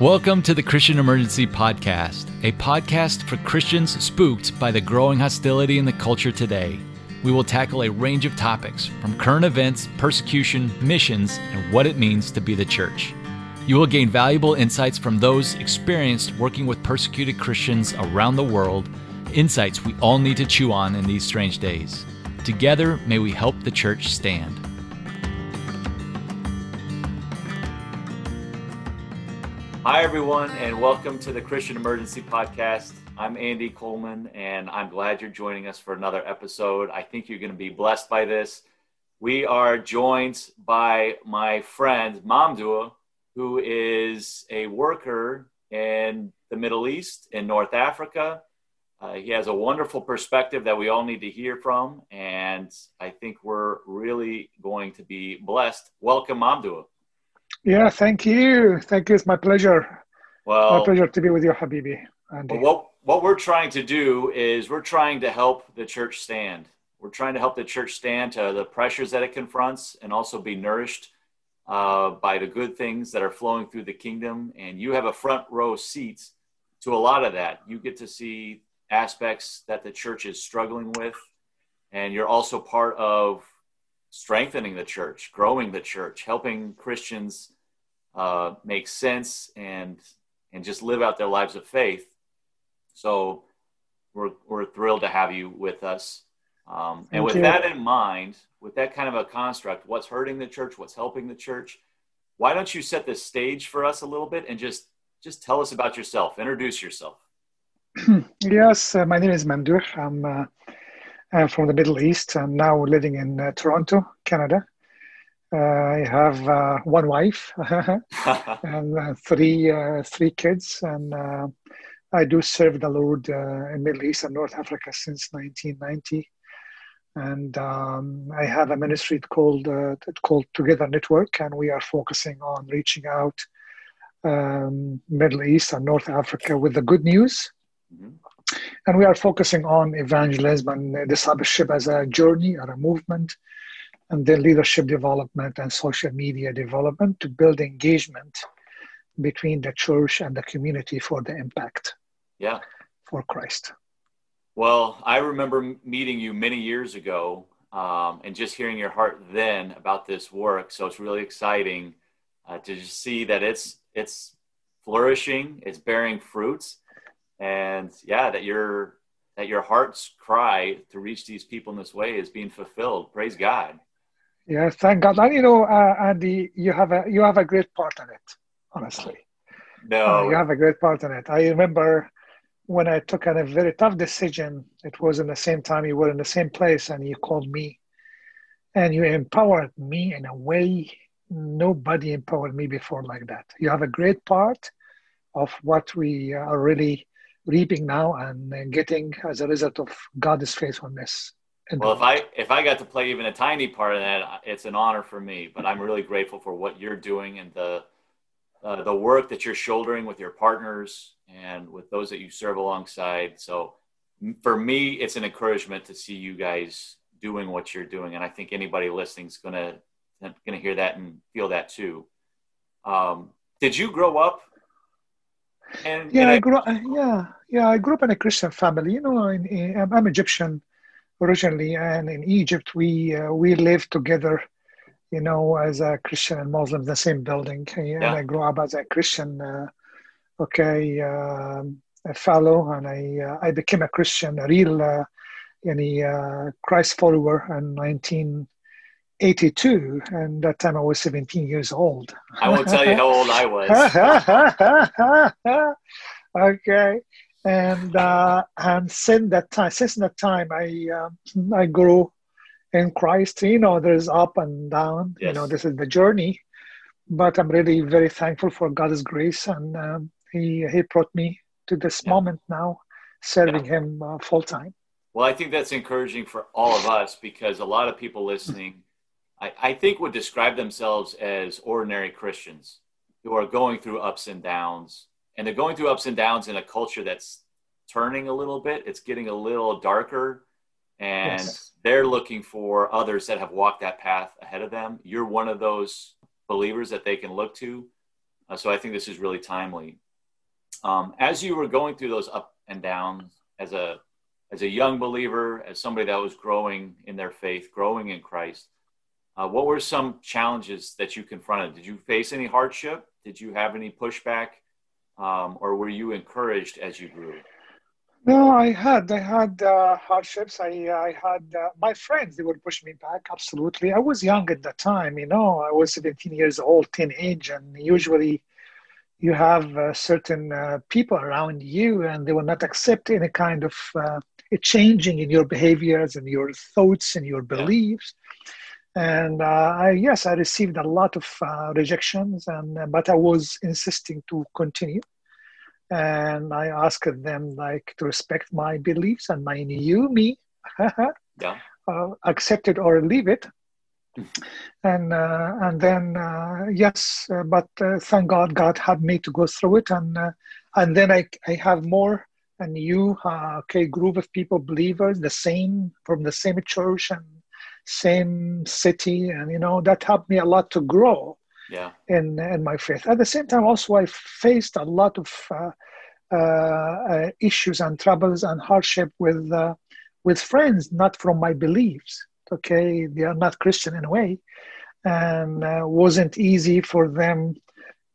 Welcome to the Christian Emergency Podcast, a podcast for Christians spooked by the growing hostility in the culture today. We will tackle a range of topics from current events, persecution, missions, and what it means to be the church. You will gain valuable insights from those experienced working with persecuted Christians around the world, insights we all need to chew on in these strange days. Together, may we help the church stand. Hi, everyone, and welcome to the Christian Emergency Podcast. I'm Andy Coleman, and I'm glad you're joining us for another episode. I think you're going to be blessed by this. We are joined by my friend Mamdouh, who is a worker in the Middle East, in North Africa. Uh, he has a wonderful perspective that we all need to hear from, and I think we're really going to be blessed. Welcome, Mamdouh. Yeah, thank you. Thank you. It's my pleasure. Well, my pleasure to be with you, Habibi. Andy. What, what we're trying to do is we're trying to help the church stand. We're trying to help the church stand to the pressures that it confronts and also be nourished uh, by the good things that are flowing through the kingdom. And you have a front row seat to a lot of that. You get to see aspects that the church is struggling with. And you're also part of strengthening the church, growing the church, helping Christians uh, make sense and and just live out their lives of faith. So we're we're thrilled to have you with us. Um, and with you. that in mind, with that kind of a construct, what's hurting the church, what's helping the church, why don't you set the stage for us a little bit and just just tell us about yourself, introduce yourself. yes, uh, my name is Mamdouh. I'm, uh, I'm from the Middle East. I'm now living in uh, Toronto, Canada. I have uh, one wife and uh, three uh, three kids, and I do serve the Lord in Middle East and North Africa since 1990 and um, I have a ministry called uh, called Together Network, and we are focusing on reaching out um, Middle East and North Africa with the good news. Mm-hmm. And we are focusing on evangelism and discipleship as a journey or a movement and then leadership development and social media development to build engagement between the church and the community for the impact yeah. for christ. Well i remember meeting you many years ago um, and just hearing your heart then about this work. So it's really exciting uh, to just see that it's it's flourishing it's bearing fruits and yeah that your that your heart's cry to reach these people in this way is being fulfilled. Praise god yeah, thank God. And you know, uh, Andy, you have a you have a great part in it. Honestly, no, uh, you have a great part in it. I remember when I took on a very tough decision. It was in the same time you were in the same place, and you called me, and you empowered me in a way nobody empowered me before like that. You have a great part of what we are really reaping now and getting as a result of God's faithfulness well, if I if I got to play even a tiny part of that, it's an honor for me. But I'm really grateful for what you're doing and the uh, the work that you're shouldering with your partners and with those that you serve alongside. So for me, it's an encouragement to see you guys doing what you're doing, and I think anybody listening is gonna gonna hear that and feel that too. Um, did you grow up? And, yeah, I grew. Uh, yeah, yeah, I grew up in a Christian family. You know, in, in, I'm Egyptian originally, and in Egypt we uh, we lived together, you know, as a Christian and Muslim in the same building. And I grew up as a Christian, uh, okay, uh, a fellow, and I uh, I became a Christian, a real, uh, any uh, Christ follower in 1982, and that time I was 17 years old. I won't tell you how old I was. okay and uh, and since that time, since that time, I uh, I grew in Christ. You know, there's up and down. Yes. You know, this is the journey, but I'm really very thankful for God's grace, and um, He He brought me to this yeah. moment now, serving yeah. Him uh, full time. Well, I think that's encouraging for all of us because a lot of people listening, I, I think, would describe themselves as ordinary Christians who are going through ups and downs and they're going through ups and downs in a culture that's turning a little bit. It's getting a little darker, and yes. they're looking for others that have walked that path ahead of them. You're one of those believers that they can look to Uh, so I think this is really timely. Um, as you were going through those up and downs as a as a young believer, as somebody that was growing in their faith, growing in Christ, uh, what were some challenges that you confronted? Did you face any hardship? Did you have any pushback? Um, or were you encouraged as you grew? No, I had I had uh, hardships. I I had uh, my friends. They would push me back. Absolutely. I was young at that time. You know, I was 17 years old, teenage, and usually you have uh, certain uh, people around you, and they will not accept any kind of uh, changing in your behaviors and your thoughts and your beliefs. Yeah. And uh, I, yes, I received a lot of rejections, and but I was insisting to continue and I asked them like to respect my beliefs and my new me. yeah. Uh, accept it or leave it. and uh, and then uh, yes, uh, but uh, thank God, God had me to go through it, and uh, and then I I have more a new okay group of people, believers, the same from the same church and same city, and you know that helped me a lot to grow yeah. in in my faith. At the same time, also I faced a lot of uh, uh, uh, issues and troubles and hardship with uh, with friends, not from my beliefs. Okay, they are not Christian in a way, and uh, wasn't easy for them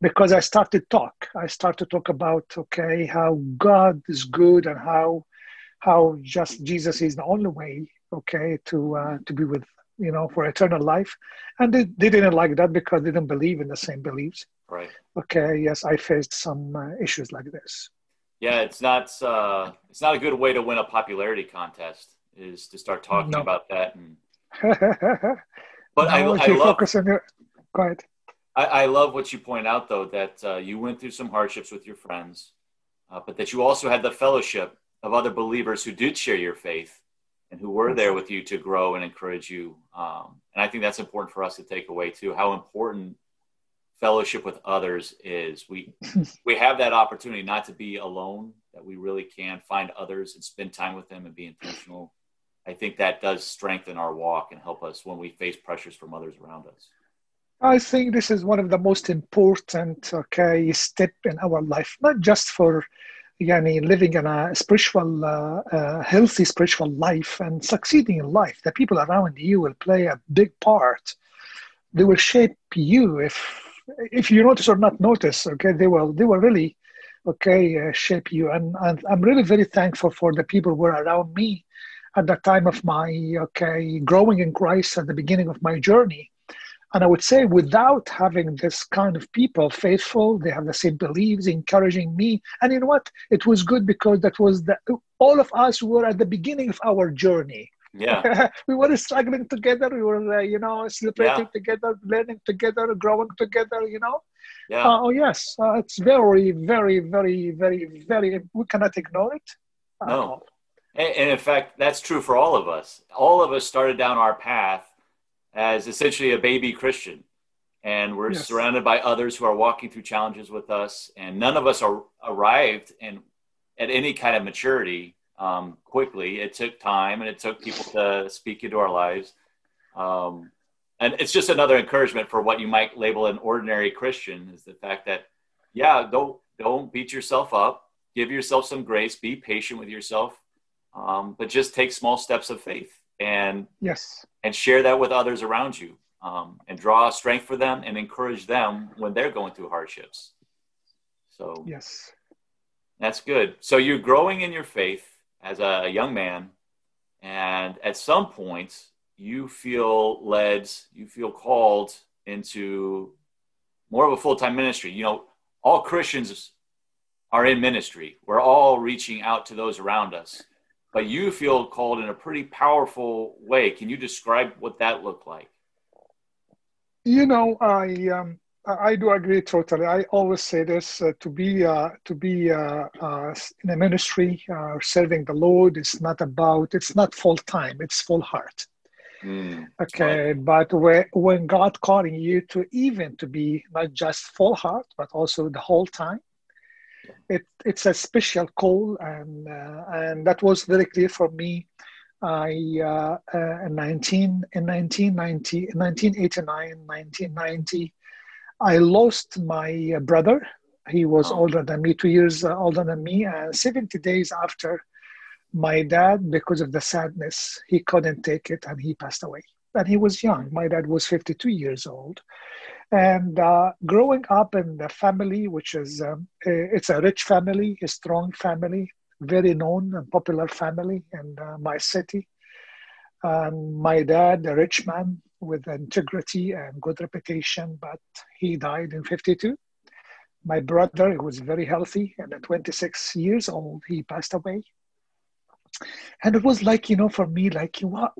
because I started talk. I started to talk about okay how God is good and how how just Jesus is the only way okay to uh, to be with you know, for eternal life. And they, they didn't like that because they didn't believe in the same beliefs. Right. Okay. Yes, I faced some uh, issues like this. Yeah, it's not uh, it's not a good way to win a popularity contest is to start talking no. about that. And but I, I love focus on your. Go ahead. I, I love what you point out though that uh, you went through some hardships with your friends, uh, but that you also had the fellowship of other believers who did share your faith and who were there with you to grow and encourage you. Um, and I think that's important for us to take away too. How important fellowship with others is. We we have that opportunity not to be alone. That we really can find others and spend time with them and be intentional. I think that does strengthen our walk and help us when we face pressures from others around us. I think this is one of the most important okay step in our life, not just for yani, living in a spiritual, uh, uh, healthy spiritual life and succeeding in life. The people around you will play a big part. They will shape you if if you notice or not notice. Okay, they will they will really okay uh, shape you. And, and I'm really very thankful for the people who were around me at the time of my okay growing in Christ at the beginning of my journey and I would say, without having this kind of people faithful, they have the same beliefs, encouraging me. And you know what? It was good because that was the all of us were at the beginning of our journey. Yeah, we were struggling together. We were, uh, you know, celebrating yeah. together, learning together, growing together. You know. Yeah. Uh, oh yes, uh, it's very, very, very, very, very. We cannot ignore it. No. And in fact, that's true for all of us. All of us started down our path as essentially a baby Christian. And we're yes. surrounded by others who are walking through challenges with us. And none of us are arrived in, at any kind of maturity um, quickly. It took time and it took people to speak into our lives. Um, and it's just another encouragement for what you might label an ordinary Christian is the fact that, yeah, don't, don't beat yourself up. Give yourself some grace. Be patient with yourself. Um, but just take small steps of faith and yes. and share that with others around you um, and draw strength for them and encourage them when they're going through hardships. So yes. that's good. So you're growing in your faith as a young man and at some point you feel led you feel called into more of a full-time ministry. You know all christians are in ministry. We're all reaching out to those around us but you feel called in a pretty powerful way. Can you describe what that looked like? You know, I um, I do agree totally. I always say this: uh, to be uh, to be uh, uh in a ministry uh, serving the Lord is not about it's not full time; it's full heart. Mm, okay, right. but when, when God calling you to even to be not just full heart, but also the whole time, it, it's a special call, and uh, and that was very clear for me. I uh, uh, in 19 in 1990 in 1989 1990 I lost my brother. He was oh. older than me, two years older than me. And 70 days after, my dad, because of the sadness, he couldn't take it and he passed away. And he was young. My dad was 52 years old. And uh, growing up in the family, which is um, it's a rich family, a strong family, very known and popular family in uh, my city. Um, my dad, a rich man with integrity and good reputation, but he died in 52. My brother who was very healthy and at 26 years old, he passed away. And it was like, you know, for me, like, wow,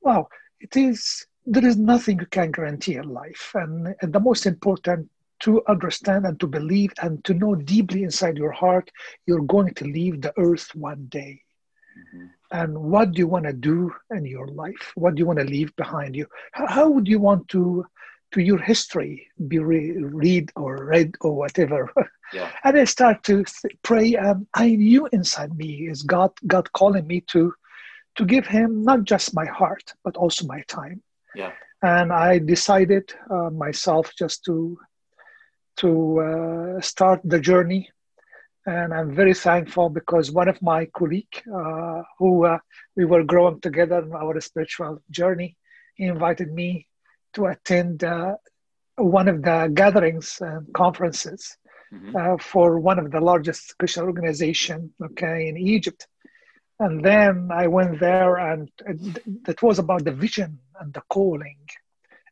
wow, it is there is nothing you can guarantee in life. And, and the most important to understand and to believe and to know deeply inside your heart, you're going to leave the earth one day. Mm-hmm. And what do you want to do in your life? What do you want to leave behind you? How, how would you want to to your history be re- read or read or whatever? Yeah. and I start to th- pray, and I knew inside me is God God calling me to to give Him not just my heart but also my time. Yeah. And I decided uh, myself just to to uh, start the journey. And I'm very thankful because one of my colleagues, uh, who uh, we were growing together in our spiritual journey, he invited me to attend uh, one of the gatherings and conferences mm-hmm. Uh, for one of the largest Christian organization, okay, in Egypt. And then I went there, and that was about the vision and the calling.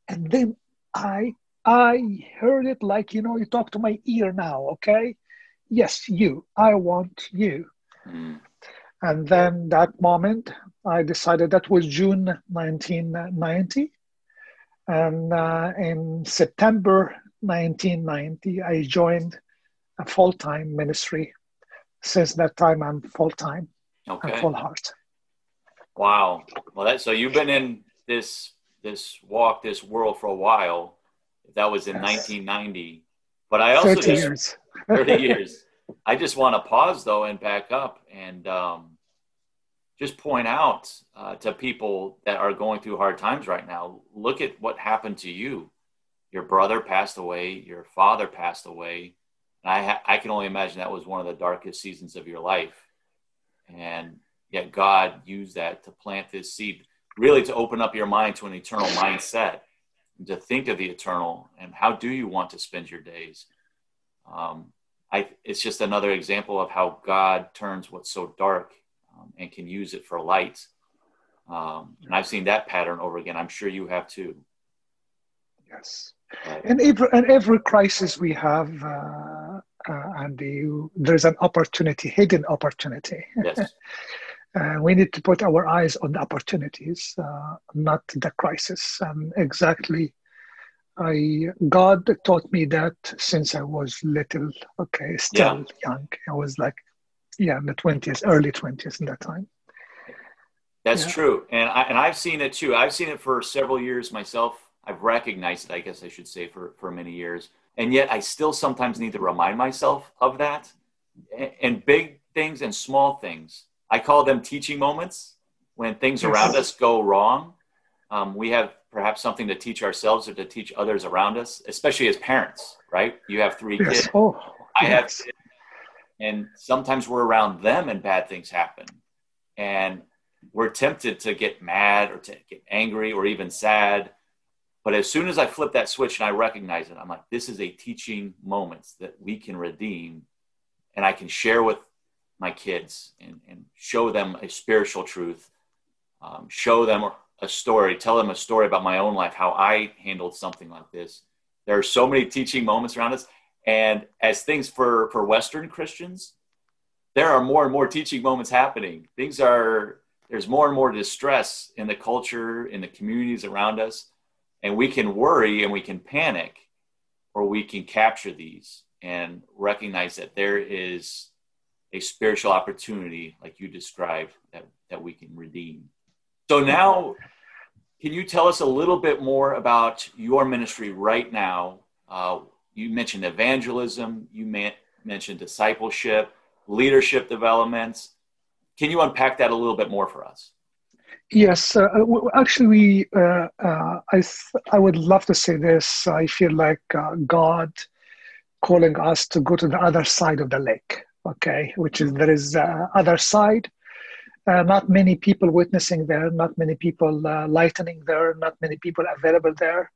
And then I I heard it like you know you talk to my ear now, okay? Yes, you. I want you. Mm. And then that moment, I decided that was June 1990. And uh, in September 1990, I joined a full time ministry. Since that time, I'm full time okay. and full heart. Wow. Well, that so you've been in this this walk, this world for a while. That was in yes. 1990. But I also 30 just, years. 30 years. I just want to pause though and back up and um, just point out uh, to people that are going through hard times right now. Look at what happened to you. Your brother passed away. Your father passed away. And I, ha- I can only imagine that was one of the darkest seasons of your life. And yet God used that to plant this seed really to open up your mind to an eternal mindset to think of the eternal and how do you want to spend your days? Um, I, it's just another example of how god turns what's so dark um, and can use it for light. Um, and i've seen that pattern over again. I'm sure you have too. Yes. And every, and every crisis we have uh, uh, and the, there's an opportunity hidden opportunity. Yes Uh, we need to put our eyes on the opportunities, uh, not the crisis. Um, exactly. I God taught me that since I was little. Okay, still yeah. young. I was like, yeah, in the twenties, early twenties, in that time. That's yeah. true, and I and I've seen it too. I've seen it for several years myself. I've recognized it, I guess I should say, for for many years, and yet I still sometimes need to remind myself of that. And, and big things and small things I call them teaching moments when things around us go wrong. Um, we have perhaps something to teach ourselves or to teach others around us, especially as parents, right? You have three yes. kids. Oh, I yes. have kids. And sometimes we're around them and bad things happen. And we're tempted to get mad or to get angry or even sad. But as soon as I flip that switch and I recognize it, I'm like, this is a teaching moment that we can redeem and I can share with my kids and, and show them a spiritual truth, um, show them a story, tell them a story about my own life, how I handled something like this. There are so many teaching moments around us. And as things for, for Western Christians, there are more and more teaching moments happening. Things are, there's more and more distress in the culture, in the communities around us. And we can worry and we can panic, or we can capture these and recognize that there is a spiritual opportunity like you described that, that we can redeem. So now, can you tell us a little bit more about your ministry right now? Uh, you mentioned evangelism, you man- mentioned discipleship, leadership developments. Can you unpack that a little bit more for us? Yes, uh, actually, we, uh, uh, I, th- I would love to say this. I feel like uh, God calling us to go to the other side of the lake, okay, which is there is uh, other side. Uh, not many people witnessing there, not many people lightening there, not many people available there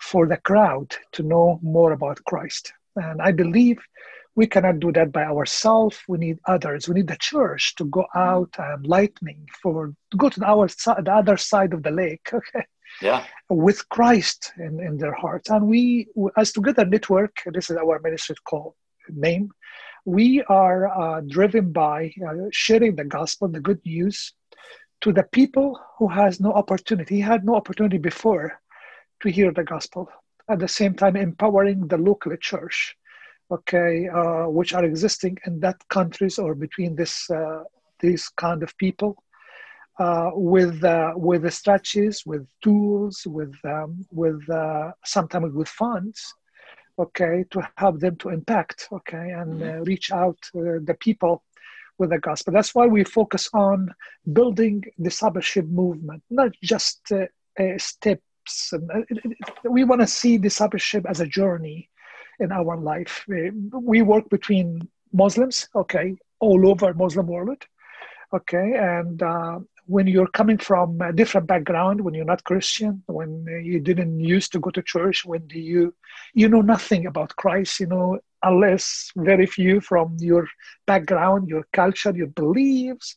for the crowd to know more about Christ. And I believe we cannot do that by ourselves. We need others. We need the church to go out and lightning for go to the, our, the other side of the lake. Okay. Yeah. With Christ in, in their hearts. And we, as Together Network, this is our ministry call name, we are uh, driven by uh, sharing the gospel, the good news, to the people who has no opportunity, had no opportunity before to hear the gospel. At the same time, empowering the local church okay, uh, which are existing in that countries or between this uh, these kind of people, uh, with uh, with the strategies, with tools, with um, with uh, sometimes with funds, okay, to help them to impact, okay, and uh, mm-hmm. reach out the people with the gospel. That's why we focus on building discipleship movement, not just steps. And, we want to see discipleship as a journey in our life. We, we work between Muslims, okay, all over Muslim world, okay, and uh, when you're coming from a different background, when you're not Christian, when uh, you didn't used to go to church, when you you know nothing about Christ, you know, unless very few from your background, your culture, your beliefs,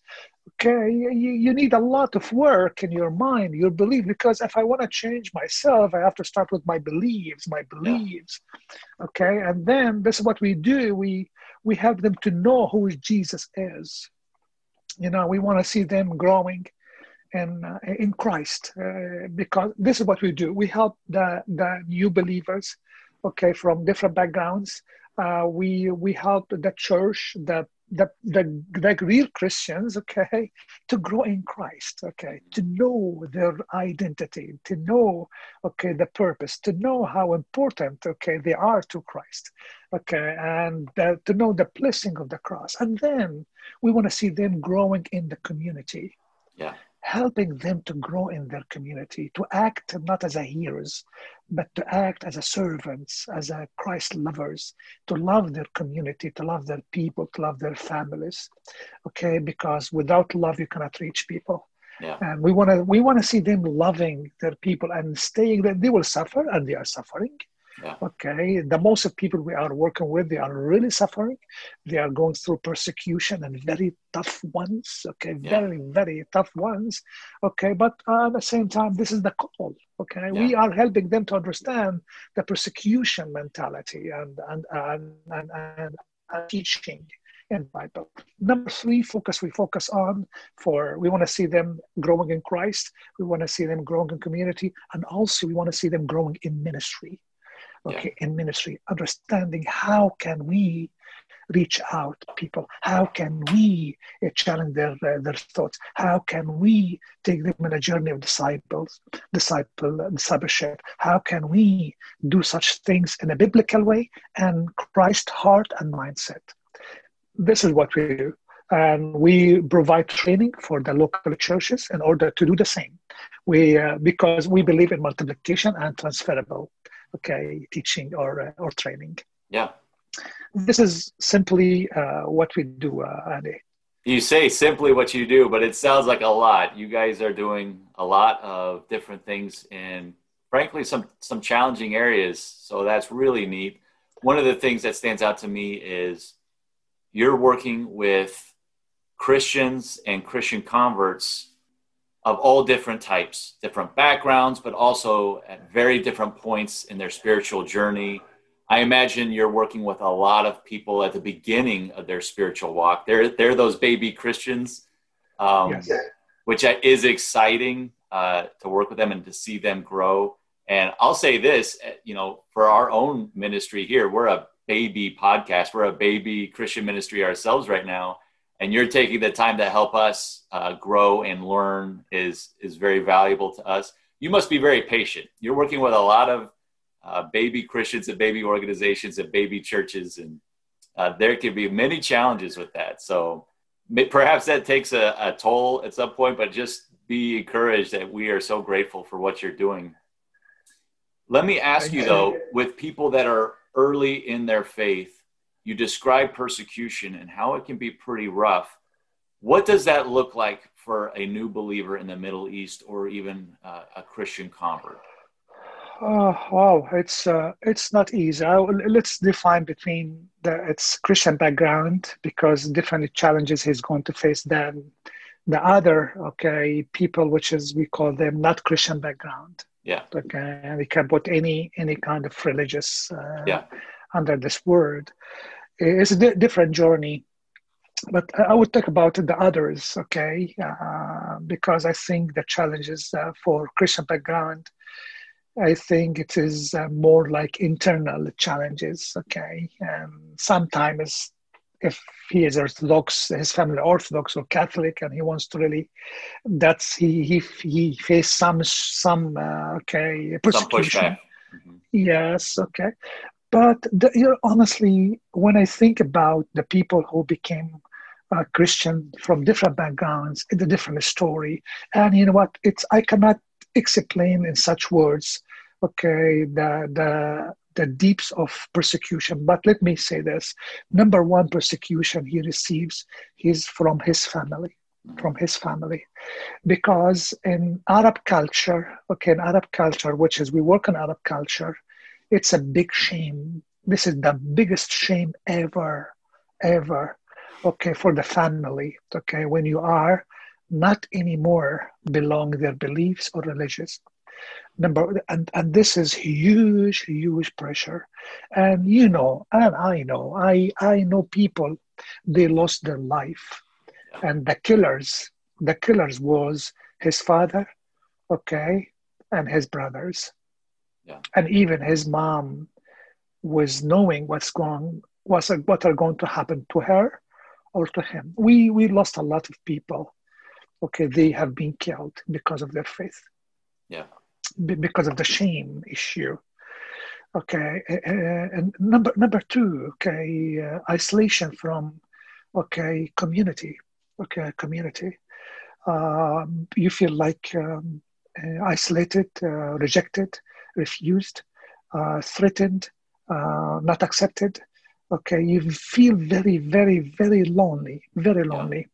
okay you, you need a lot of work in your mind your belief because if i want to change myself i have to start with my beliefs my beliefs. Okay and then this is what we do we we help them to know who jesus is you know we want to see them growing and uh, in christ uh, because this is what we do. We help the the new believers okay from different backgrounds. Uh, we we help the church the the, the, the real Christians, okay, to grow in Christ, okay, to know their identity, to know, okay, the purpose, to know how important, okay, they are to Christ, okay, and uh, to know the blessing of the cross. And then we want to see them growing in the community. Yeah helping them to grow in their community, to act not as a heroes, but to act as a servants, as a Christ lovers, to love their community, to love their people, to love their families. Okay, because without love you cannot reach people. Yeah. And we want to we want to see them loving their people and staying there. They will suffer, and they are suffering. Yeah. Okay, the most of people we are working with, they are really suffering. They are going through persecution and very tough ones. Okay, yeah. very very tough ones. Okay, but uh, at the same time, this is the call. Okay, yeah. we are helping them to understand the persecution mentality and and and and, and, and teaching in Bible. Number three, focus we focus on for we want to see them growing in Christ. We want to see them growing in community, and also we want to see them growing in ministry okay yeah. in ministry understanding how can we reach out people? How can we uh, challenge their uh, their thoughts? How can we take them on a journey of disciples disciple discipleship? How can we do such things in a biblical way and christ heart and mindset? This is what we do. And we provide training for the local churches in order to do the same. We uh, because we believe in multiplication and transferable okay teaching or uh, or training. Yeah. This is simply uh, what we do uh, andy. You say simply what you do but it sounds like a lot. You guys are doing a lot of different things in frankly some some challenging areas so that's really neat. One of the things that stands out to me is you're working with christians and christian converts of all different types, different backgrounds, but also at very different points in their spiritual journey. I imagine you're working with a lot of people at the beginning of their spiritual walk. They're they're those baby Christians, um, yes. which is exciting uh, to work with them and to see them grow. And I'll say this, uh, you know, for our own ministry here, we're a baby podcast. We're a baby Christian ministry ourselves right now and you're taking the time to help us uh, grow and learn is is very valuable to us. You must be very patient. You're working with a lot of uh, baby Christians and baby organizations and baby churches, and uh, there can be many challenges with that. So perhaps that takes a, a, toll at some point, but just be encouraged that we are so grateful for what you're doing. Let me ask you though, with people that are early in their faith, you describe persecution and how it can be pretty rough. What does that look like for a new believer in the Middle East or even uh, a Christian convert? Oh, wow, it's uh, it's not easy. I, let's define between the its Christian background because different challenges he's going to face than the other okay people, which is we call them not Christian background. Yeah. Okay, and we can put any any kind of religious uh, yeah. under this word. It's a di- different journey, but I would talk about the others, okay, uh, because I think the challenges uh, for Christian background I think it is uh, more like internal challenges. Okay, and sometimes if he is Orthodox, his family Orthodox or Catholic, and he wants to really, that's he he he faced some some uh, okay persecution. Mm-hmm. Yes, okay, but the, you know, honestly, when I think about the people who became uh, Christian from different backgrounds, it's a different story. And you know what? It's I cannot explain in such words okay the the the deeps of persecution but let me say this number one persecution he receives is from his family from his family because in arab culture okay in arab culture which is we work in arab culture it's a big shame. This is the biggest shame ever ever. Okay for the family okay when you are not anymore belong their beliefs or religious. Number and and this is huge huge pressure. And you know and i know i i know people they lost their life. And the killers the killers was his father okay and his brothers yeah. and even his mom was knowing what's going what's what are going to happen to her or to him we we lost a lot of people okay they have been killed because of their faith yeah because of the shame issue. Okay, and number number two, okay, uh, isolation from, okay, community, okay, community. Um, you feel like um, uh, isolated, uh, rejected, refused, uh, threatened, uh, not accepted. Okay, you feel very, very, very lonely, very lonely.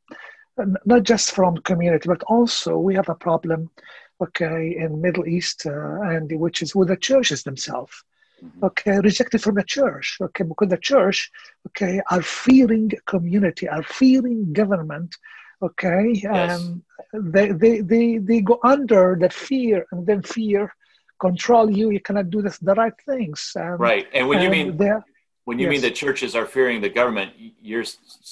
Not just from community, but also we have a problem okay, in Middle East, uh, and which is with the churches themselves. Mm-hmm. Okay, rejected from the church. Okay, because the church, okay, are fearing community, are fearing government. Okay, yes. and they, they they they go under that fear, and then fear control you. You cannot do this, the right things. And, right, and when and you mean when you yes. mean the churches are fearing the government, you're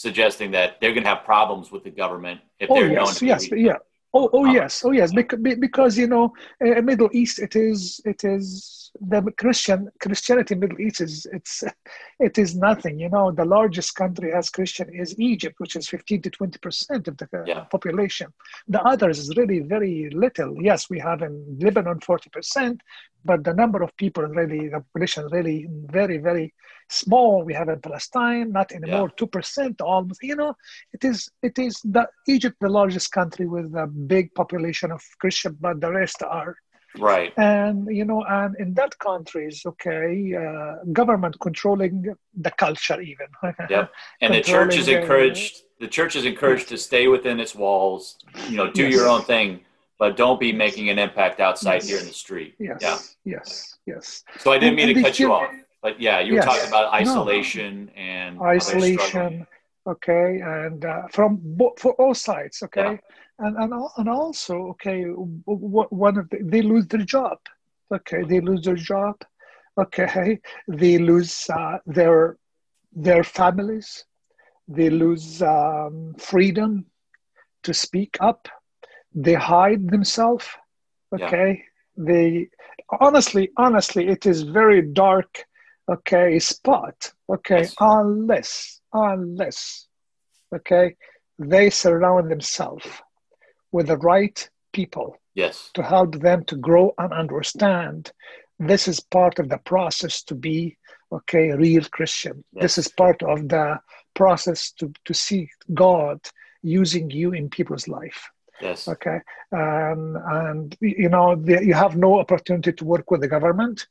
suggesting that they're going to have problems with the government if oh, they're yes, known to yes, be yeah. Oh, oh yes, oh yes, because, because you know, uh, Middle East, it is, it is the Christian Christianity. Middle East is it's, it is nothing. You know, the largest country as Christian is Egypt, which is fifteen to twenty percent of the uh, yeah. population. The others is really very little. Yes, we have in Lebanon forty percent, but the number of people really, the population really very very small. We have in Palestine, not anymore, two yeah. percent almost. You know, it is it is the Egypt, the largest country with a big population of Christian, but the rest are right. And you know, and in that countries, okay, uh, government controlling the culture even. yeah, and the church is encouraged. Uh, the church is encouraged to stay within its walls. You know, do yes. your own thing but don't be making an impact outside yes. here in the street. Yes. Yeah. Yes. Yes. So I didn't mean and to cut you off. But yeah, you were yes. talking about isolation no. and isolation. Okay, and uh, from bo- for all sides. Okay, yeah. and and and also okay, one of the, they lose their job. Okay, they lose their job. Okay, they lose uh, their their families. They lose um, freedom to speak up. They hide themselves. Okay, yeah. they honestly, honestly, it is very dark okay, is part, okay, yes. unless, unless, okay, they surround themselves with the right people yes to help them to grow and understand this is part of the process to be okay real christian yes. this is part of the process to, to see god using you in people's life Yes. Okay. Um, and you know the, you have no opportunity to work with the government.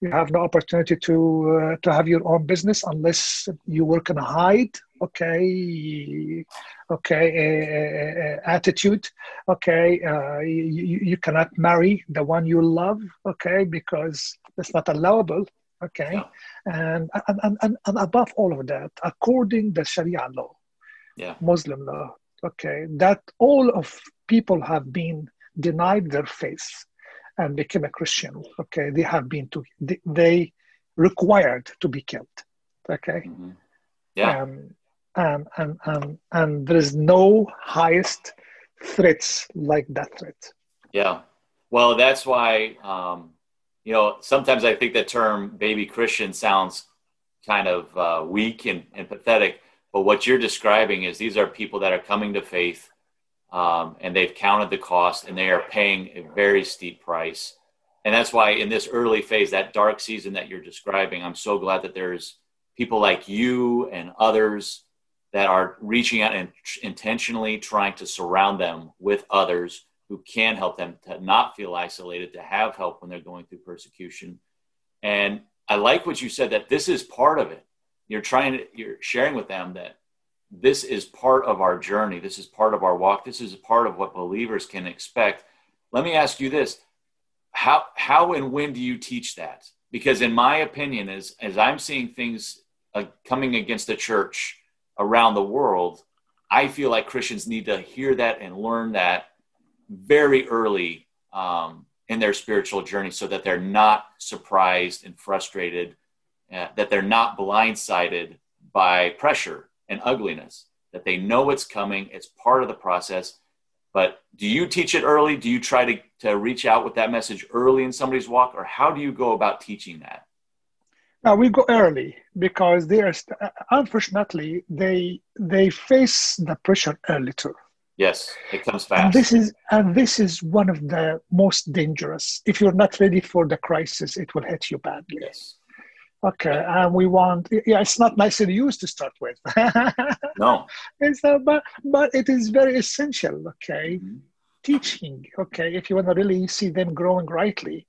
You have no opportunity to uh, to have your own business unless you work in a hide. Okay. Okay. Uh, uh, attitude. Okay. Uh, you, you cannot marry the one you love. Okay, because it's not allowable. Okay. And, and, and, and above all of that, according the Sharia law, Yeah. Muslim law, okay, that all of people have been denied their faith and became a Christian. Okay, they have been to they, required to be killed. Okay, Mhm. Yeah. um, and and and and there is no highest threats like that threat. Yeah. Well, that's why, um, you know, sometimes I think the term baby Christian sounds kind of uh, weak and, and pathetic. But what you're describing is these are people that are coming to faith um, and they've counted the cost and they are paying a very steep price. And that's why in this early phase, that dark season that you're describing, I'm so glad that there's people like you and others that are reaching out and intentionally trying to surround them with others who can help them to not feel isolated, to have help when they're going through persecution. And I like what you said that this is part of it. You're trying to, you're sharing with them that this is part of our journey. This is part of our walk. This is a part of what believers can expect. Let me ask you this. How, how and when do you teach that? Because in my opinion, as, as I'm seeing things uh, coming against the church around the world, I feel like Christians need to hear that and learn that very early um, in their spiritual journey so that they're not surprised and frustrated, uh, that they're not blindsided by pressure and ugliness, that they know it's coming, it's part of the process. But do you teach it early? Do you try to, to reach out with that message early in somebody's walk, or how do you go about teaching that? Now we go early because they are st- uh, unfortunately they they face the pressure early too. Yes, it comes fast. And this is and this is one of the most dangerous. If you're not ready for the crisis, it will hit you badly. yes. Okay, and we want yeah, it's not nice to use to start with. No. it's not, but but it is very essential. Okay, Mhm. teaching. Okay, if you want to really see them growing rightly.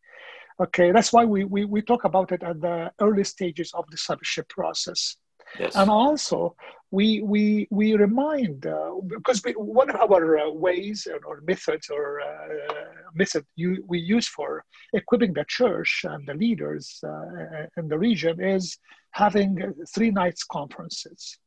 Okay, that's why we, we, we talk about it at the early stages of the discipleship process. Yes. And also, we we we remind uh, because we, one of our uh, ways or, or methods or uh, method you, we use for equipping the church and the leaders uh, in the region is having three nights conferences.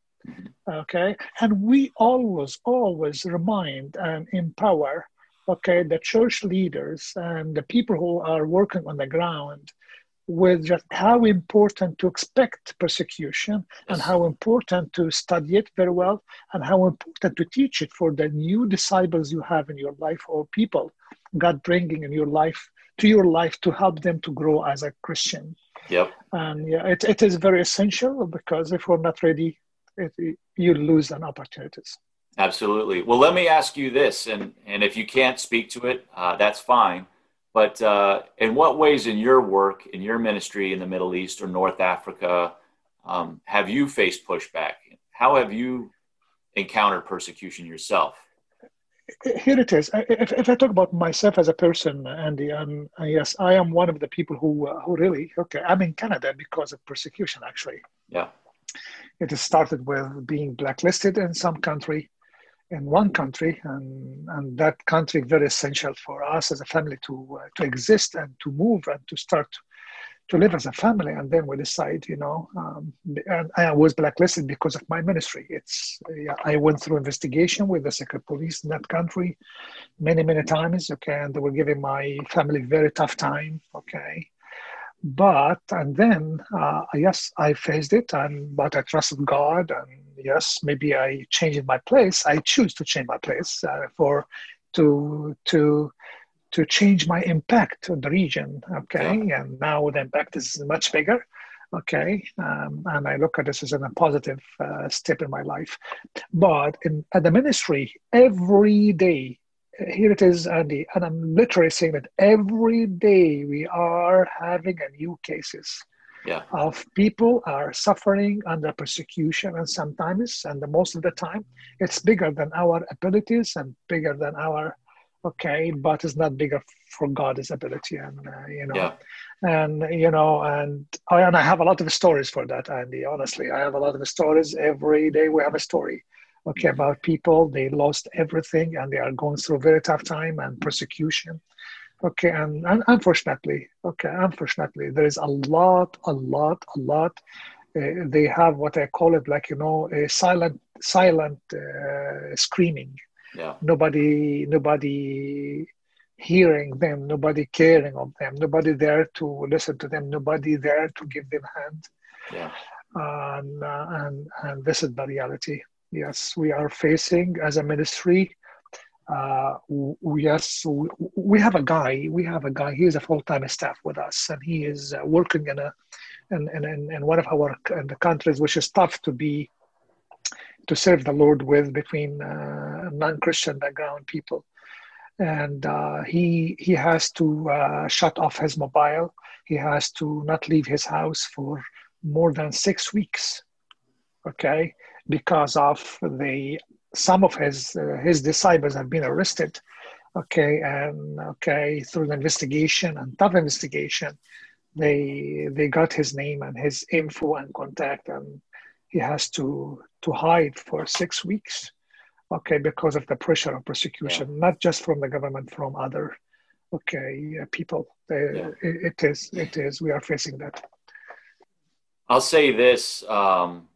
Okay, and we always always remind and empower okay the church leaders and the people who are working on the ground with just how important to expect persecution and how important to study it very well and how important to teach it for the new disciples you have in your life or people god bringing in your life to your life to help them to grow as a christian Yep. and yeah it, it is very essential because if we're not ready it, you lose an opportunities Absolutely. Well, let me ask you this, and and if you can't speak to it, uh, that's fine. But uh, in what ways in your work, in your ministry in the Middle East or North Africa, um, have you faced pushback? How have you encountered persecution yourself? here it is. If, if I talk about myself as a person, Andy, um, yes, I am one of the people who uh, who really okay. I'm in Canada because of persecution. Actually, Yeah. it started with being blacklisted in some country, in one country, and and that country very essential for us as a family to uh, to exist and to move and to start to live as a family. And then we decide, you know, um, and I was blacklisted because of my ministry. It's I went through investigation with the secret police in that country many many times. Okay, and they were giving my family very tough time. Okay. But and then uh, yes, I faced it, and but I trusted God, and yes, maybe I changed my place. I choose to change my place uh, for to to to change my impact on the region. Okay, and now the impact is much bigger. Okay, um, and I look at this as a positive uh, step in my life. But in at the ministry, every day, here it is, Andy, and I'm literally saying that every day we are having a new cases yeah. of people are suffering under persecution and sometimes and most of the time it's bigger than our abilities and bigger than our okay but it's not bigger for god's ability and uh, you know yeah. and you know and I, and I have a lot of stories for that andy honestly i have a lot of stories every day we have a story okay about people they lost everything and they are going through a very tough time and persecution. Okay and, and unfortunately okay unfortunately there is a lot a lot a lot uh, they have what i call it like you know a silent silent uh, screaming. Yeah. Nobody nobody hearing them nobody caring of them nobody there to listen to them nobody there to give them hand. Yeah. And, uh, and and this is the reality yes we are facing as a ministry uh, yes, we have a guy. We have a guy. He is a full-time staff with us, and he is uh, working in a in, in, in one of our in the countries, which is tough to be to serve the Lord with between uh, non-Christian background people. And uh, he he has to uh, shut off his mobile. He has to not leave his house for more than six weeks. Okay, because of the some of his uh, his disciples have been arrested okay and okay through the investigation and tough investigation they they got his name and his info and contact and he has to to hide for six weeks okay because of the pressure of persecution yeah. not just from the government from other okay uh, people they, yeah. it, it is it is we are facing that i'll say this um,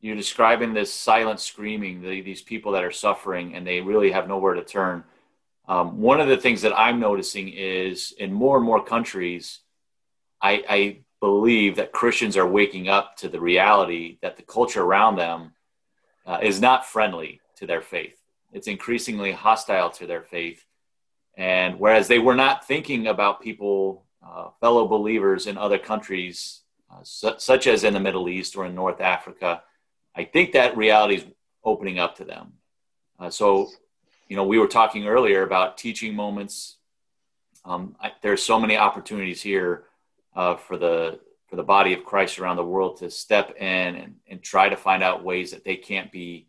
you're describing this silent screaming, the, these people that are suffering and they really have nowhere to turn. Um, one of the things that I'm noticing is in more and more countries, I, I, believe that Christians are waking up to the reality that the culture around them uh, is not friendly to their faith. It's increasingly hostile to their faith. And whereas they were not thinking about people, uh, fellow believers in other countries, uh, su- such as in the Middle East or in North Africa, I think that reality is opening up to them. Uh, so, you know, we were talking earlier about teaching moments. Um, I, there's so many opportunities here uh, for the for the body of Christ around the world to step in and, and try to find out ways that they can't be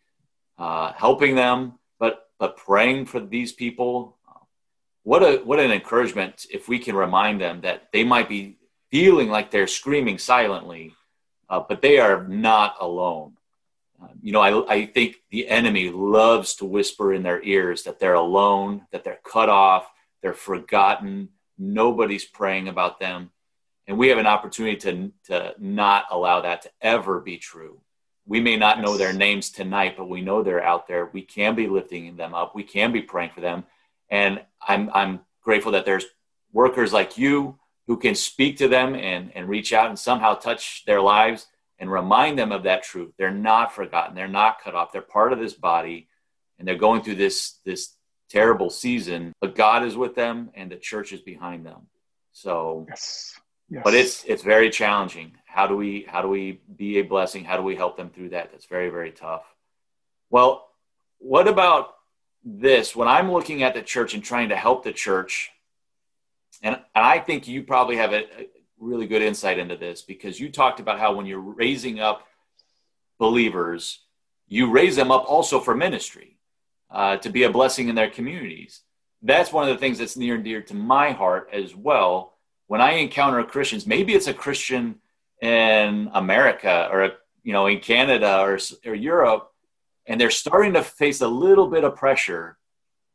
uh, helping them, but but praying for these people. What a what an encouragement if we can remind them that they might be feeling like they're screaming silently, uh, but they are not alone Um, you know, I, I think the enemy loves to whisper in their ears that they're alone, that they're cut off, they're forgotten, nobody's praying about them. And we have an opportunity to, to not allow that to ever be true. We may not know their names tonight, but we know they're out there. We can be lifting them up. We can be praying for them. And I'm, I'm grateful that there's workers like you who can speak to them and, and reach out and somehow touch their lives and remind them of that truth. They're not forgotten. They're not cut off. They're part of this body and they're going through this this terrible season, but God is with them and the church is behind them. So yes. Yes. But it's it's very challenging. How do we how do we be a blessing? How do we help them through that? That's very very tough. Well, what about this? When I'm looking at the church and trying to help the church, and, and I think you probably have a, really good insight into this because you talked about how when you're raising up believers, you raise them up also for ministry uh, to be a blessing in their communities. That's one of the things that's near and dear to my heart as well. When I encounter Christians, maybe it's a Christian in America or you know in Canada or, or Europe, and they're starting to face a little bit of pressure,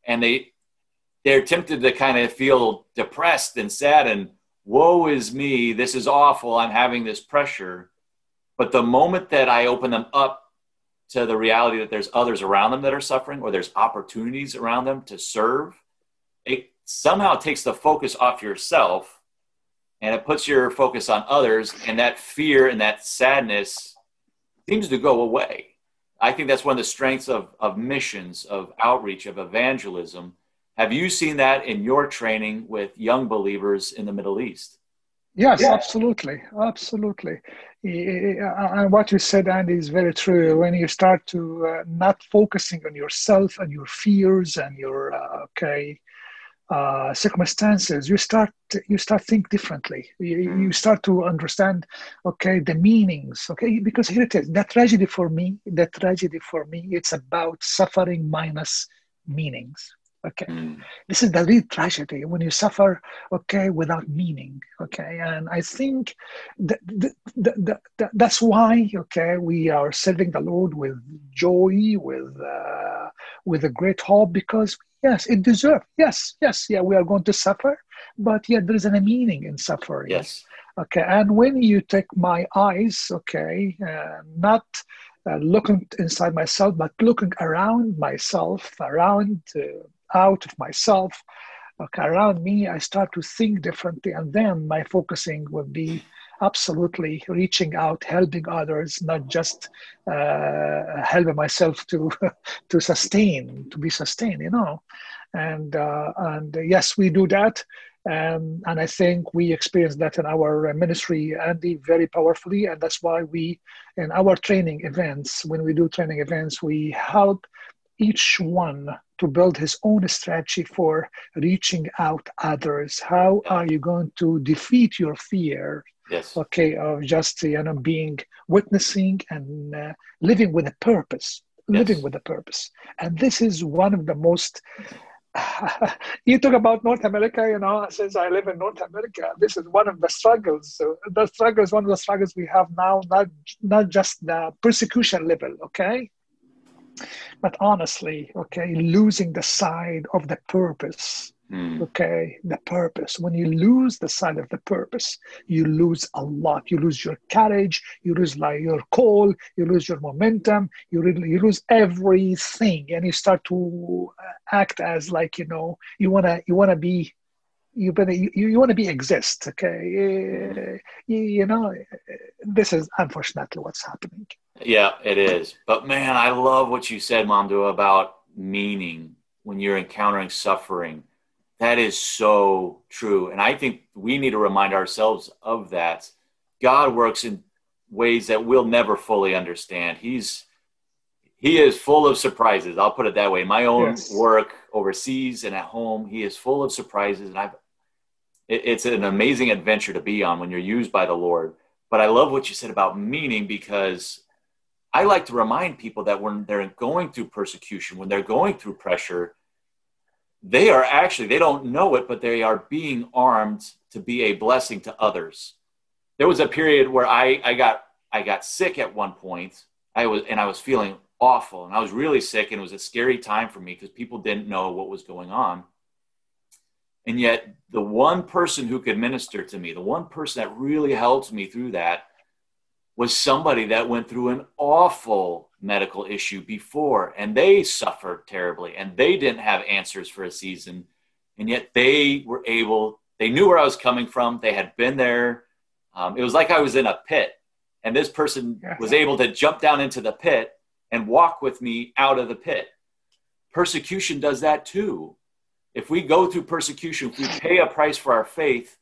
and they they're tempted to kind of feel depressed and sad and woe is me, this is awful, I'm having this pressure. But the moment that I open them up to the reality that there's others around them that are suffering or there's opportunities around them to serve, it somehow takes the focus off yourself and it puts your focus on others and that fear and that sadness seems to go away. I think that's one of the strengths of, of missions, of outreach, of evangelism, have you seen that in your training with young believers in the Middle East? Yes, yeah. absolutely, absolutely. And what you said, Andy, is very true. When you start to uh, not focusing on yourself and your fears and your uh, okay, uh, circumstances, you start you start think differently. You, you mm. start to understand, okay, the meanings. Okay, because here it is. That tragedy for me, that tragedy for me, it's about suffering minus meanings. Okay, mm. this is the real tragedy when you suffer. Okay, without meaning. Okay, and I think that, that, that, that's why. Okay, we are serving the Lord with joy, with uh, with a great hope, because yes, it deserves. Yes, yes, yeah, we are going to suffer, but yeah there is a meaning in suffering. Yes. Okay, and when you take my eyes, okay, uh, not uh, looking inside myself, but looking around myself, around uh, out of myself, around me, I start to think differently. And then my focusing will be absolutely reaching out, helping others, not just uh, helping myself to to sustain, to be sustained, you know. And uh, and yes, we do that. Um, and I think we experience that in our ministry, Andy, very powerfully. And that's why we, in our training events, when we do training events, we help each one to build his own strategy for reaching out others how are you going to defeat your fear yes okay of just you know being witnessing and uh, living with a purpose living yes. with a purpose and this is one of the most you talk about North America, you know, since I live in North America, this is one of the struggles. So the struggle is one of the struggles we have now, not not just the persecution level, okay? But honestly okay losing the side of the purpose mm. okay the purpose. When you lose the side of the purpose you lose a lot. You lose your courage you lose like your call you lose your momentum you really you lose everything. And you start to act as like you know you want to you want to be you better you, you want to be exist okay? You, you know this is unfortunately what's happening yeah, it is. But man, I love what you said, Mamdouh, about meaning when you're encountering suffering. That is so true. And I think we need to remind ourselves of that. God works in ways that we'll never fully understand. He's he is full of surprises. I'll put it that way. My own yes. work overseas and at home, he is full of surprises, and I've. It, it's an amazing adventure to be on when you're used by the Lord. But I love what you said about meaning because I like to remind people that when they're going through persecution, when they're going through pressure, they are actually, they don't know it, but they are being armed to be a blessing to others. There was a period where I, I got I got sick at one point. I was and I was feeling awful and I was really sick and it was a scary time for me because people didn't know what was going on. And yet the one person who could minister to me, the one person that really helped me through that was somebody that went through an awful medical issue before and they suffered terribly and they didn't have answers for a season and yet they were able they knew where i was coming from they had been there. Um, it was like i was in a pit and this person was able to jump down into the pit and walk with me out of the pit. Persecution does that too. If we go through persecution if we pay a price for our faith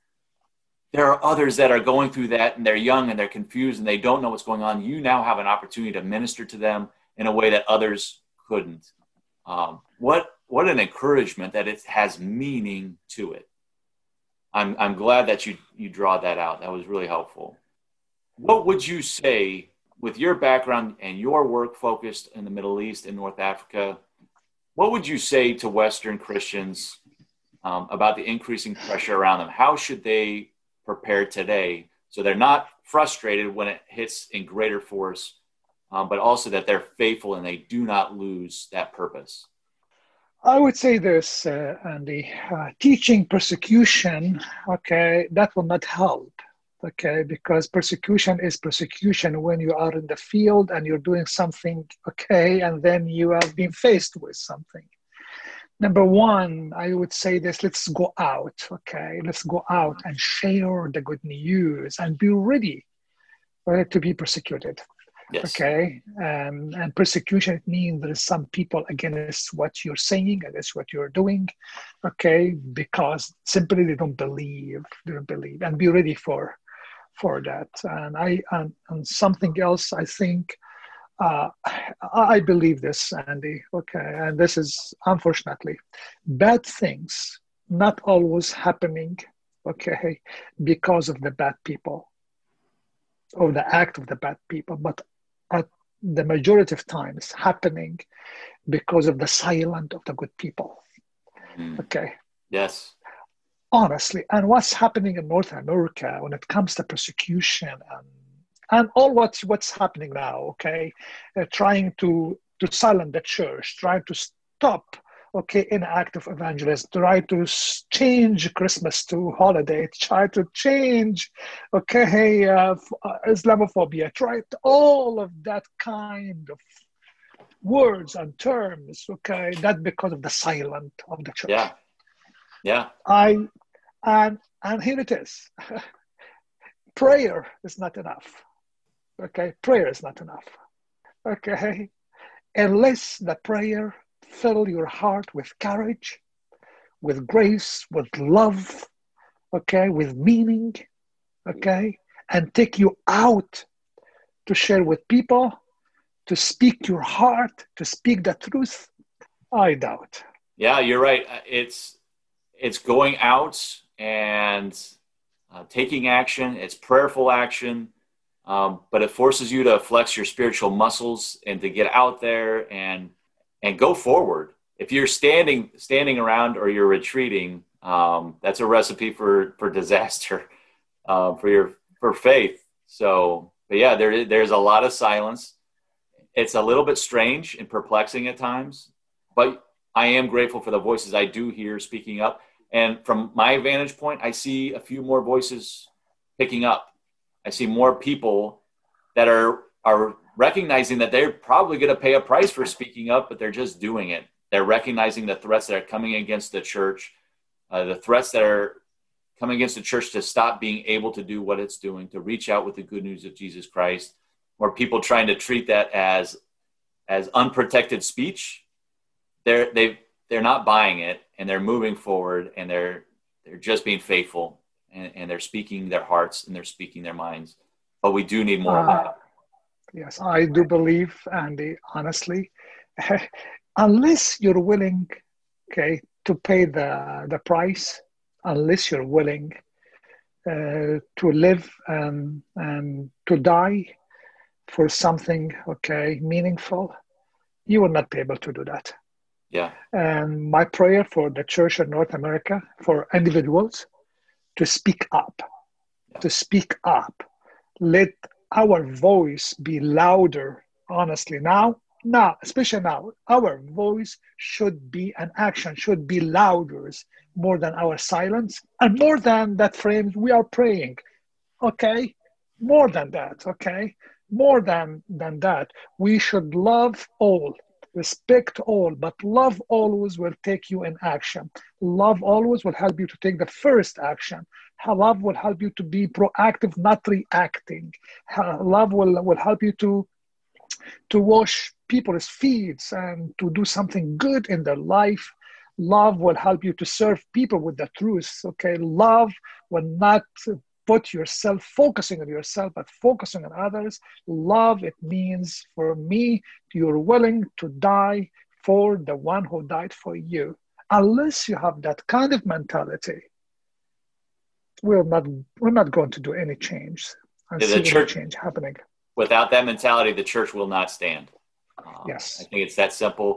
there are others that are going through that and they're young and they're confused and they don't know what's going on. You now have an opportunity to minister to them in a way that others couldn't. Um, what what an encouragement that it has meaning to it. I'm I'm glad that you you draw that out. That was really helpful. What would you say with your background and your work focused in the Middle East and North Africa? What would you say to Western Christians um, about the increasing pressure around them? How should they prepared today. So they're not frustrated when it hits in greater force um, but also that they're faithful and they do not lose that purpose. I would say this uh, andy. Uh, teaching persecution okay that will not help okay because persecution is persecution when you are in the field and you're doing something okay and then you have been faced with something number one, I would say this let's go out, okay? Let's go out and share the good news and be ready uh, to be persecuted. Yes. Okay. Um, and persecution it means there is some people against what you're saying, against what you're doing. Okay, because simply they don't believe, they don't believe, and be ready for for that. And I and, and something else I think uh, I believe this, Andy. Okay, and this is unfortunately bad things. not always happening, okay, because of the bad people or the act of the bad people, but at the majority of times happening because of the silence of the good people. Mm. Okay. Yes. Honestly, and what's happening in North America when it comes to persecution and and all what's what's happening now, okay, uh, trying to to silence the church, trying to stop okay, in act of evangelism, try to change Christmas to holiday, try to change, okay, uh, uh, Islamophobia, try to, all of that kind of words and terms, okay, that because of the silent of the church. Yeah. Yeah. I, and, and here it is. prayer is not enough. Okay, prayer is not enough. Okay, unless the prayer fill your heart with courage, with grace, with love, okay, with meaning, okay, and take you out to share with people, to speak your heart, to speak the truth, I doubt. Yeah, you're right. It's it's going out and uh, taking action. It's prayerful action, um, but it forces you to flex your spiritual muscles and to get out there and and go forward. If you're standing standing around or you're retreating, um, that's a recipe for for disaster uh, for your for faith. So, but yeah, there there's a lot of silence. It's a little bit strange and perplexing at times, but I am grateful for the voices I do hear speaking up. And from my vantage point, I see a few more voices picking up. I see more people that are are recognizing that they're probably going to pay a price for speaking up, but they're just doing it. They're recognizing the threats that are coming against the church, uh, the threats that are coming against the church to stop being able to do what it's doing, to reach out with the good news of Jesus Christ, or people trying to treat that as as unprotected speech. They're they they're not buying it, and they're moving forward, and they're they're just being faithful, and, and they're speaking their hearts and they're speaking their minds. But we do need more uh, of that. Yes, I do believe, Andy, honestly, unless you're willing, okay, to pay the, the price, unless you're willing uh, to live and, and to die for something, okay, meaningful, you will not be able to do that. Yeah. And my prayer for the church in North America, for individuals, to speak up, to speak up. Let our voice be louder, honestly. Now, now, especially now, our voice should be an action, should be louder more than our silence and more than that frame we are praying. Okay? More than that, okay? More than than that. We should love all, respect all, but love always will take you in action. Love always will help you to take the first action. Love will help you to be proactive, not reacting. Love will, will help you to, to wash people's feet and to do something good in their life. Love will help you to serve people with the truth. Okay, love will not put yourself focusing on yourself, but focusing on others. Love, it means for me, you're willing to die for the one who died for you. Unless you have that kind of mentality, we're not we're not going to do any change and see church, change happening. Without that mentality, the church will not stand. Um, yes, I think it's that simple.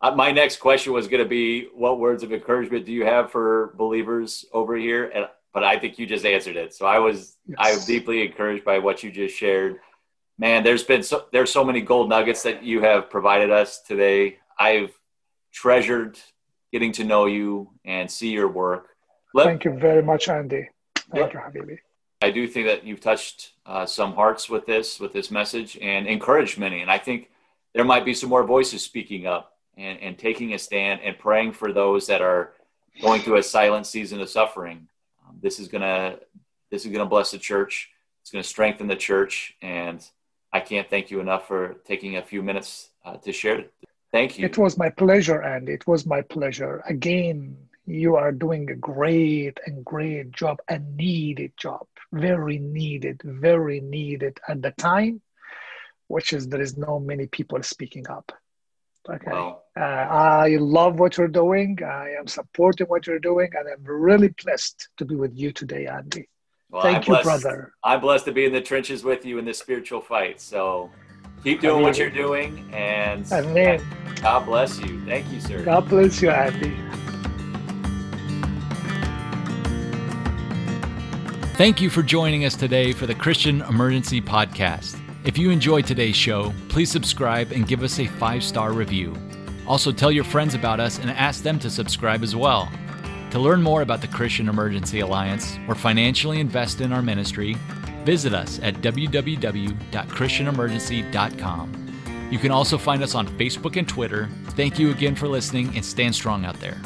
Uh, my next question was going to be, what words of encouragement do you have for believers over here? And, but I think you just answered it. So I was yes. I was deeply encouraged by what you just shared. Man, there's been so there's so many gold nuggets that you have provided us today. I've treasured getting to know you and see your work. Let, Thank you very much, Andy. Thank you, Habibi. I do think that you've touched uh, some hearts with this, with this message, and encouraged many. And I think there might be some more voices speaking up and, and taking a stand and praying for those that are going through a silent season of suffering. This is gonna this is gonna bless the church. It's gonna strengthen the church, and I can't thank you enough for taking a few minutes uh, to share. Thank you. It was my pleasure, and it was my pleasure again you are doing a great and great job, a needed job, very needed, very needed at the time, which is there is no many people speaking up. Okay. Well, uh, I love what you're doing. I am supporting what you're doing, and I'm really blessed to be with you today, Andy. Well, Thank I'm you, blessed, brother. I'm blessed to be in the trenches with you in this spiritual fight. So keep doing what you're doing, and Amen. God bless you. Thank you, sir. God bless you, Andy. Thank you for joining us today for the Christian Emergency Podcast. If you enjoyed today's show, please subscribe and give us a five star review. Also, tell your friends about us and ask them to subscribe as well. To learn more about the Christian Emergency Alliance or financially invest in our ministry, visit us at www.christianemergency.com. You can also find us on Facebook and Twitter. Thank you again for listening and stand strong out there.